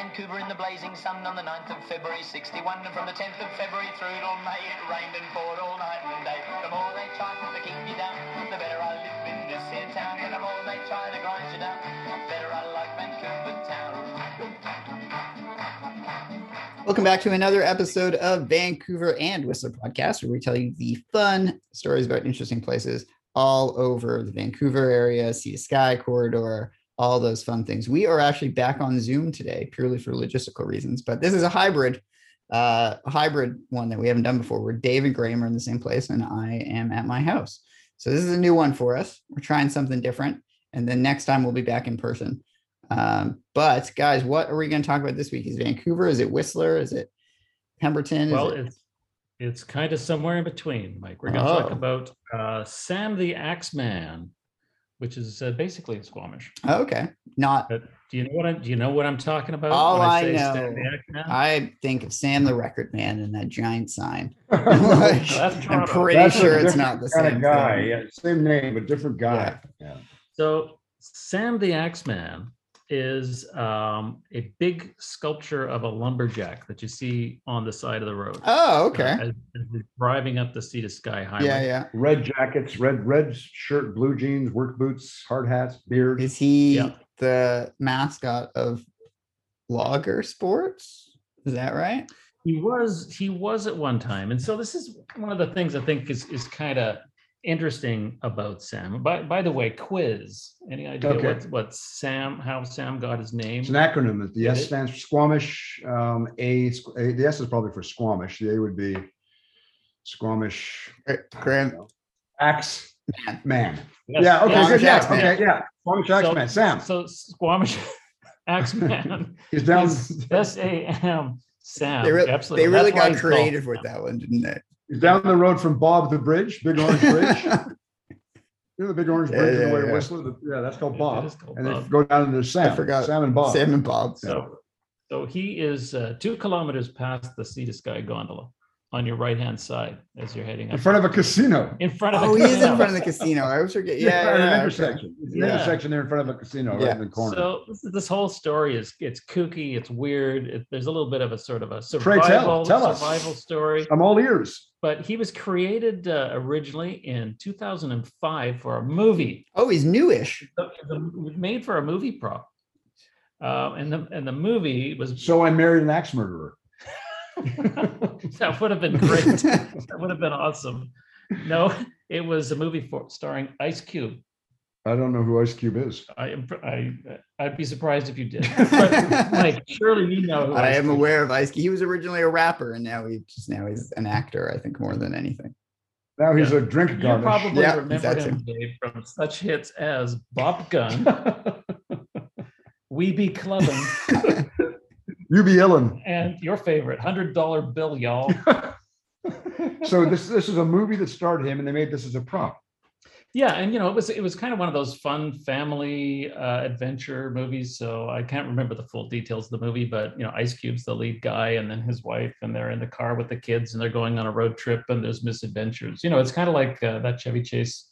Vancouver in the blazing sun on the 9th of February 61. And from the 10th of February through till May, it rained and poured all night and day. The more they try to keep down, the better I live in this here town. And the more they try to grind you down, the better I like Vancouver town. Welcome back to another episode of Vancouver and Whistler podcast, where we tell you the fun stories about interesting places all over the Vancouver area, Sea to Sky corridor, all those fun things. We are actually back on Zoom today, purely for logistical reasons, but this is a hybrid, uh, hybrid one that we haven't done before, where Dave and Graham are in the same place and I am at my house. So this is a new one for us. We're trying something different, and then next time we'll be back in person. Um, but guys, what are we going to talk about this week? Is Vancouver? Is it Whistler? Is it Pemberton? Well, it- it's it's kind of somewhere in between, Mike. We're going to talk Oh. about uh, Sam the Axeman, which is uh, basically in Squamish. Oh, okay. Not. But do you know what I'm? Do you know what I'm talking about? All when I say know- Sam the Axeman? I think of Sam the Record Man and that giant sign. That's I'm pretty That's sure it's different not the kind same of guy. thing. Yeah, same name, but different guy. Yeah. So Sam the Axeman is um, a big sculpture of a lumberjack that you see on the side of the road. Oh, uh, okay. as- as driving up the Sea to Sky Highway. Yeah, yeah. Red jackets, red red shirt, blue jeans, work boots, hard hats, beard. Is he Yeah. the mascot of Logger Sports? Is that right? He was he was at one time, and so this is one of the things I think is is kind of interesting about Sam. By by the way, quiz. Any idea Okay. what what Sam how Sam got his name? It's an acronym. that The Is S it? stands for Squamish. Um, a, a the S is probably for Squamish. The A would be Squamish Gra- Graham. Axe Man. Man. Yes, Yeah. Okay. yes, Good. Yeah. Axeman. Okay. Yeah. Squamish Axe So- Man. Sam. So Squamish Axeman He's down. S A M Sam. They, re- Absolutely. they really That's why got creative with Sam. that one, didn't they? He's down the road from Bob the Bridge, Big Orange Bridge. You know the big orange Yeah, bridge in yeah, the way of yeah. Whistler? The- Yeah, that's called It- it Bob. is called And then Bob. go down into Sam. forgot. Sam and Bob. Sam and Bob. So, so he is uh, two kilometers past the Sea to Sky gondola on your right hand side as you're heading up. In front of a casino. in front of Oh, the he is in casino. front of the casino. I always forget. Yeah, Yeah, right, yeah, an okay. intersection. It's an Yeah. intersection there in front of a casino, right Yeah. in the corner. So this, this whole story is it's kooky, it's weird. It, there's a little bit of a sort of a Pray tell, survival tell us. survival story. I'm all ears. But he was created uh, originally in 2005 for a movie. Oh, he's newish. So it was made for a movie prop. Uh, and the and the movie was So I married an axe murderer. that would have been great. that would have been awesome. No, it was a movie for starring Ice Cube. I don't know who Ice Cube is. I am I I'd be surprised if you did. But Mike, surely you know who I Ice am Cube aware of Ice. Cube. He was originally a rapper, and now he just now he's an actor. I think more than anything. Now he's Yeah. a drink You probably Yeah, remember exactly. him, Dave, from such hits as Bop Gun, We Be Clubbing, you be illin. and your favorite, Hundred Dollar Bill, y'all. So this this is a movie that starred him, and they made this as a prop. Yeah, and you know, it was it was kind of one of those fun family uh, adventure movies. So I can't remember the full details of the movie, but you know, Ice Cube's the lead guy, and then his wife, and they're in the car with the kids, and they're going on a road trip, and there's misadventures. You know, it's kind of like uh, that Chevy Chase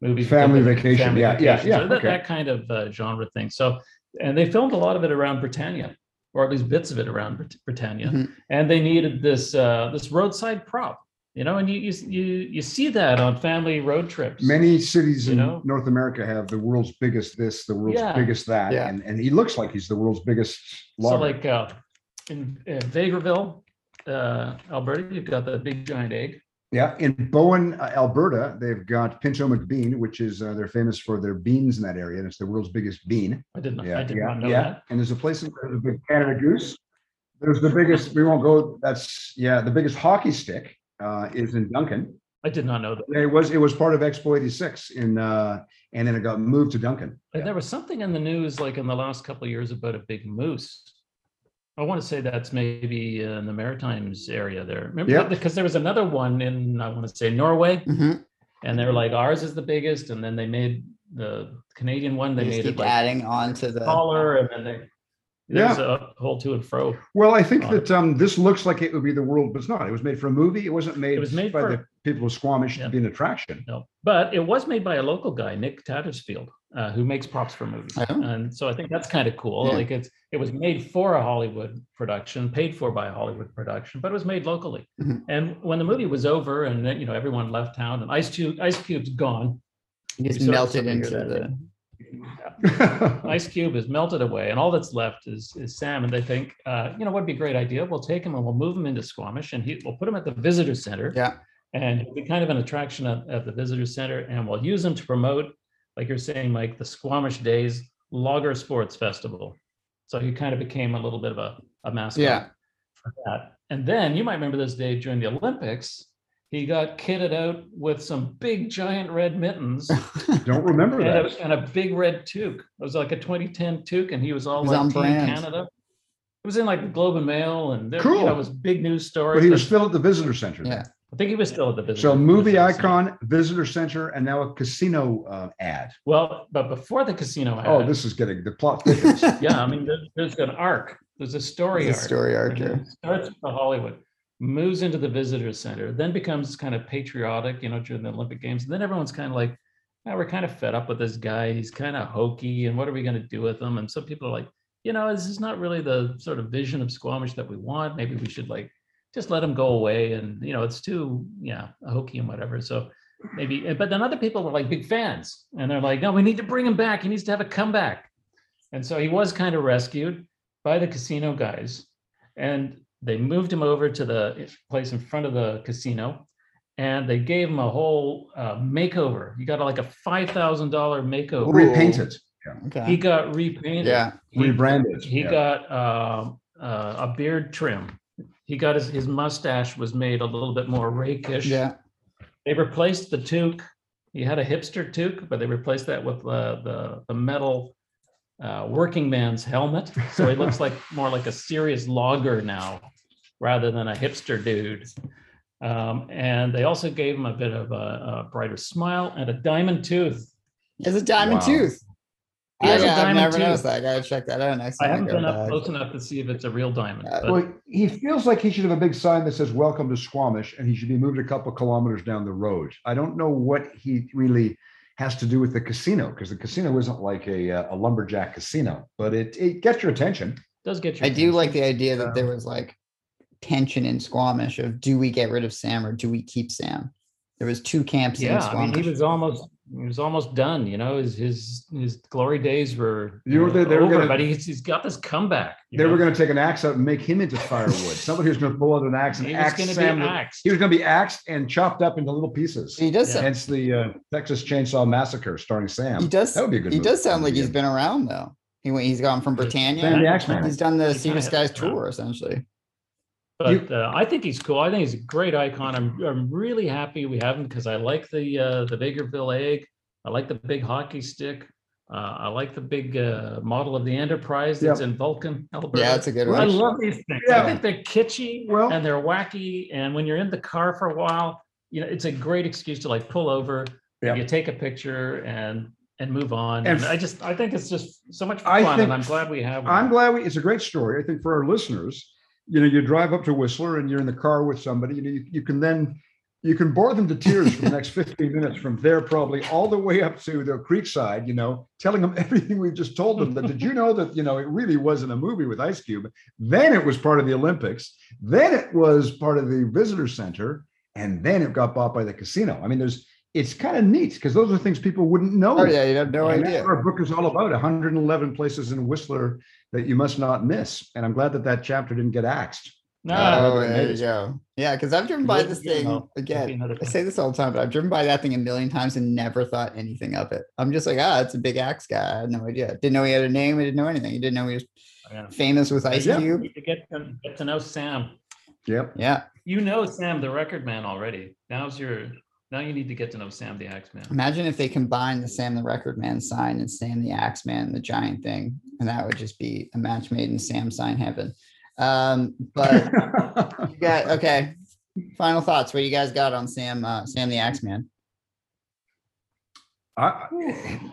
movie, Family Vacation. Yeah, yeah, Vacation, yeah, so that, that kind of uh, genre thing. So, and they filmed a lot of it around Britannia, or at least bits of it around Brit- Britannia, Mhm. and they needed this uh, this roadside prop. You know, and you you you, you see that on family road trips. Many cities You in know? North America have the world's biggest this, the world's Yeah. biggest that, Yeah. and, and he looks like he's the world's biggest So like uh, in, in Vegreville, uh, Alberta, you've got the big giant egg. Yeah, in Bowen, uh, Alberta, they've got Pinto McBean, which is uh, they're famous for their beans in that area, and it's the world's biggest bean. I did not, Yeah, I did yeah, not know yeah. that. And there's a place in there's a big Canada Goose. There's the biggest. We won't go. That's yeah. The biggest hockey stick uh, is in Duncan. I did not know that. It was it was part of Expo '86 in, uh, and then it got moved to Duncan. And There was something in the news like in the last couple of years about a big moose. I want to say that's maybe in the Maritimes area there. Remember, Yeah. because there was another one in I want to say Norway, Mhm. and they're like ours is the biggest, and then they made the Canadian one. They, They made it keep like adding on to the. smaller, and then they there's a whole to and fro. Well, I think that um, this looks like it would be the world, but it's not. It was made for a movie. It wasn't made, it was made by for- the people of Squamish Yeah. to be an attraction. No, but it was made by a local guy, Nick Tattersfield. Uh, who makes props for movies, Oh. and so I think that's kind of cool. Yeah. Like it's it was made for a Hollywood production, paid for by a Hollywood production, but it was made locally. Mhm. And when the movie was over, and then you know everyone left town, and Ice Cube Ice Cube's gone. He just You sort of- melted sort of into hear the. Ice Cube is melted away, and all that's left is is Sam. And they think, uh, you know, what'd be a great idea? We'll take him and we'll move him into Squamish, and he, we'll put him at the visitor center. Yeah. And he'll be kind of an attraction at, at the visitor center, and we'll use him to promote, like you're saying, Mike, the Squamish Days Logger Sports Festival. So he kind of became a little bit of a, a mascot Yeah. for that. And then you might remember this day during the Olympics, he got kitted out with some big giant red mittens Don't remember and that. a, and a big red toque. It was like a 2010 toque, and he was all was like on brand. Canada. It was in like the Globe and Mail, and there, you know, it was big news story. But he was still at the visitor center. Yeah. I think he was still at the business. So movie icon, visitor center, and now a casino uh, ad. Well, but before the casino ad, Oh, this is getting the plot yeah, I mean, there, there's an arc. There's a story There's a arc. story arc and here. Starts with Hollywood, moves into the visitor center, then becomes kind of patriotic, you know, during the Olympic Games. And then everyone's kind of like, "Ah, we're kind of fed up with this guy. He's kind of hokey, and what are we going to do with him? And some people are like, you know, this is not really the sort of vision of Squamish that we want. Maybe we should like just let him go away. And you know, it's too, yeah, hokey and whatever. So maybe, but then other people were like big fans, and they're like, no, we need to bring him back. He needs to have a comeback. And so he was kind of rescued by the casino guys, and they moved him over to the place in front of the casino, and they gave him a whole uh, makeover. You got like a five thousand dollar makeover. Repainted, He got repainted. Yeah. He- rebranded. he yeah. got um, uh, a beard trim. He got his, his mustache was made a little bit more rakish. Yeah. They replaced the toque. He had a hipster toque, but they replaced that with uh, the the metal uh, working man's helmet. So he looks like more like a serious logger now, rather than a hipster dude. Um, and they also gave him a bit of a, a brighter smile and a diamond tooth. He has a diamond Wow. tooth. He has a I, have never tooth. noticed that. I gotta check that out next I haven't go been up back. close enough to see if it's a real diamond. Uh, but- Well, he feels like he should have a big sign that says "Welcome to Squamish," and he should be moved a couple kilometers down the road. I don't know what he really has to do with the casino because the casino isn't like a, uh, a lumberjack casino, but it it gets your attention. does get your I do like the idea that there was like tension in Squamish of do we get rid of Sam or do we keep Sam? There was two camps in Yeah, I mean, Squamish. he was almost he was almost done. You know, his his his glory days were You know, they- they were over, gonna- but he's he's got this comeback. you They were going to take an axe out and make him into firewood. Somebody was going to pull out an axe and He was axe going to Sam. be axed. He was going to be axed and chopped up into little pieces. he does. Yeah. Hence the uh, Texas Chainsaw Massacre starring Sam. He does. That would be a good. He movie. does sound like he's been around though. He went. He's gone from Sam Britannia. the Axeman. He's done the He Sea to Skies has been around. tour essentially. But uh, I think he's cool. I think he's a great icon. I'm I'm really happy we have him because I like the uh, the Vegreville egg. I like the big hockey stick. Uh, I like the big uh, model of the Enterprise that's in Vulcan, Alberta. Yeah, that's a good one. I love these things. Yeah. I think they're kitschy Well- and they're wacky. And when you're in the car for a while, you know, it's a great excuse to like pull over, Yeah. you take a picture and and move on. And And, I just I think it's just so much I fun, think- and I'm glad we have. one. I'm glad we, it's a great story. I think for our listeners, you know, you drive up to Whistler and you're in the car with somebody, you know, you, you can then you can bore them to tears for the next 15 minutes from there, probably all the way up to the creekside, you know, telling them everything we've just told them. That did you know that, you know, it really wasn't a movie with Ice Cube. Then it was part of the Olympics. Then it was part of the visitor center. And then it got bought by the casino. I mean, there's it's kind of neat because those are things people wouldn't know. Oh yeah, you have no And idea. our book is all about 111 places in Whistler that you must not miss. And I'm glad that that chapter didn't get axed. no, Oh, yeah, there you go. Yeah, because I've driven by this thing know, again. I say this all the time, but I've driven by that thing a million times and never thought anything of it. I'm just like, ah, it's a big axe guy. I had no idea. Didn't know he had a name. I didn't know anything. He didn't know he was Yeah. famous with Ice Yeah. Cube. To get to, get to know Sam. Yep. Yeah. You know Sam, the record man already. Now's your now you need to get to know Sam the Axe Man. Imagine if they combined the Sam the Record Man sign and Sam the Axe Man, the giant thing, and that would just be a match made in Sam sign heaven. Um, but you got okay. Final thoughts. What you guys got on Sam? Uh, Sam the Axe Man. I,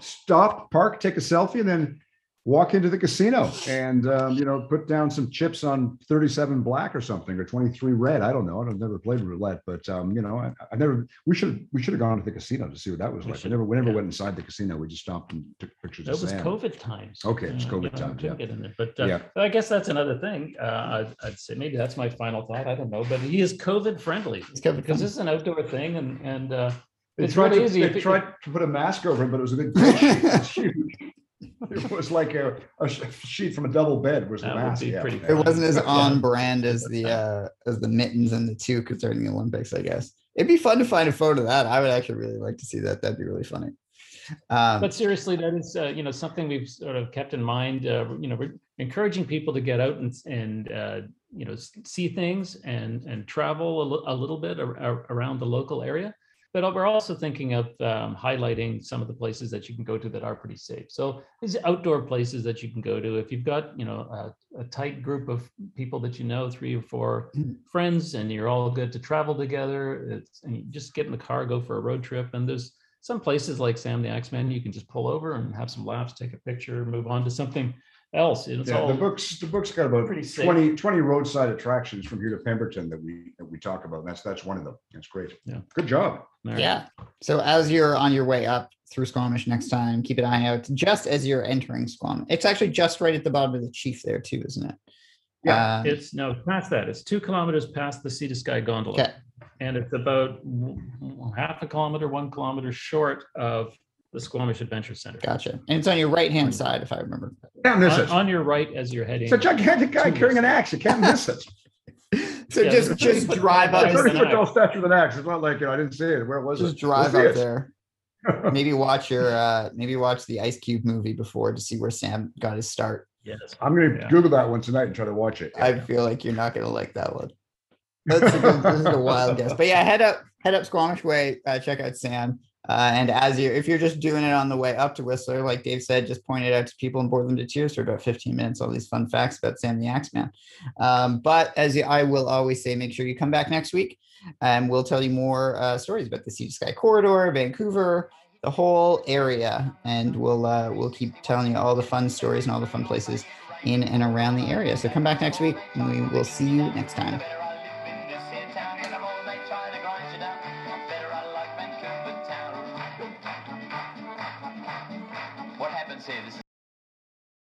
stop, park, take a selfie, and then walk into the casino and um, you know put down some chips on 37 black or something or 23 red i don't know i've never played roulette but um, you know I, I never we should we should have gone to the casino to see what that was We like we should, never we never yeah. went inside the casino we just stopped and took pictures That of was Sam. COVID times. Okay, it was Uh, COVID you know, times, yeah. Get in there. But uh, Yeah. I guess that's another thing. Uh, I'd, I'd say maybe that's my final thought. I don't know, but he is COVID friendly It's COVID because this is an outdoor thing, and and uh, they it's tried, really to, easy. they it- tried to put a mask over him but it was a big bed sheet. It was huge it was like a, a sheet from a double bed was the That would mask yeah. pretty It wasn't as Yeah. on brand as the uh as the mittens and the toque during the Olympics, I guess. It'd be fun to find a photo of that. I would actually really like to see that. That'd be really funny. Um, but seriously, that is uh, you know something we've sort of kept in mind. Uh, you know, we're encouraging people to get out and and uh, you know see things and and travel a, little bit ar- ar- around the local area. But we're also thinking of um, highlighting some of the places that you can go to that are pretty safe. So these outdoor places that you can go to. If you've got you know a, a tight group of people that you know, three or four friends, and you're all good to travel together, it's, and you just get in the car, go for a road trip, and there's some places like Sam the Axeman, you can just pull over and have some laughs, take a picture, move on to something else. It's Yeah, all the books the book's got about pretty 20, 20 roadside attractions from here to Pemberton that we that we talk about. And that's that's one of them. That's great. Yeah. Good job. All right. Yeah. So as you're on your way up through Squamish next time, keep an eye out just as you're entering Squamish. It's actually just right at the bottom of the chief there too, isn't it? Yeah, Um, It's no past that. It's two kilometers past the Sea to Sky gondola. Okay. And it's about w- w- half a kilometer, one kilometer short of the Squamish Adventure Center. gotcha. And it's on your right hand side, if I remember. can't miss On, it. on your right as you're heading. It's a gigantic guy carrying an axe. You can't miss it. So Yeah, just just drive tall up, guy Thirty with foot an tall axe. statue with an axe. It's not like you know, I didn't see it. Where was just it? drive We'll up it. there. Maybe watch your uh maybe watch the Ice Cube movie before to see where Sam got his start. Yes. I'm going to Yeah. Google that one tonight and try to watch it. I feel like you're not gonna like that one. That's a good, this is a wild guess. But yeah, head up, head up Squamish Way, uh, check out Sam. Uh, and as you if you're just doing it on the way up to Whistler, like Dave said, just point it out to people and bore them to tears for about 15 minutes, all these fun facts about Sam the Axeman. Um, but as I will always say, make sure you come back next week and we'll tell you more uh, stories about the Sea to Sky Corridor, Vancouver, the whole area, and we'll uh, we'll keep telling you all the fun stories and all the fun places in and around the area. So come back next week and we will see you next time.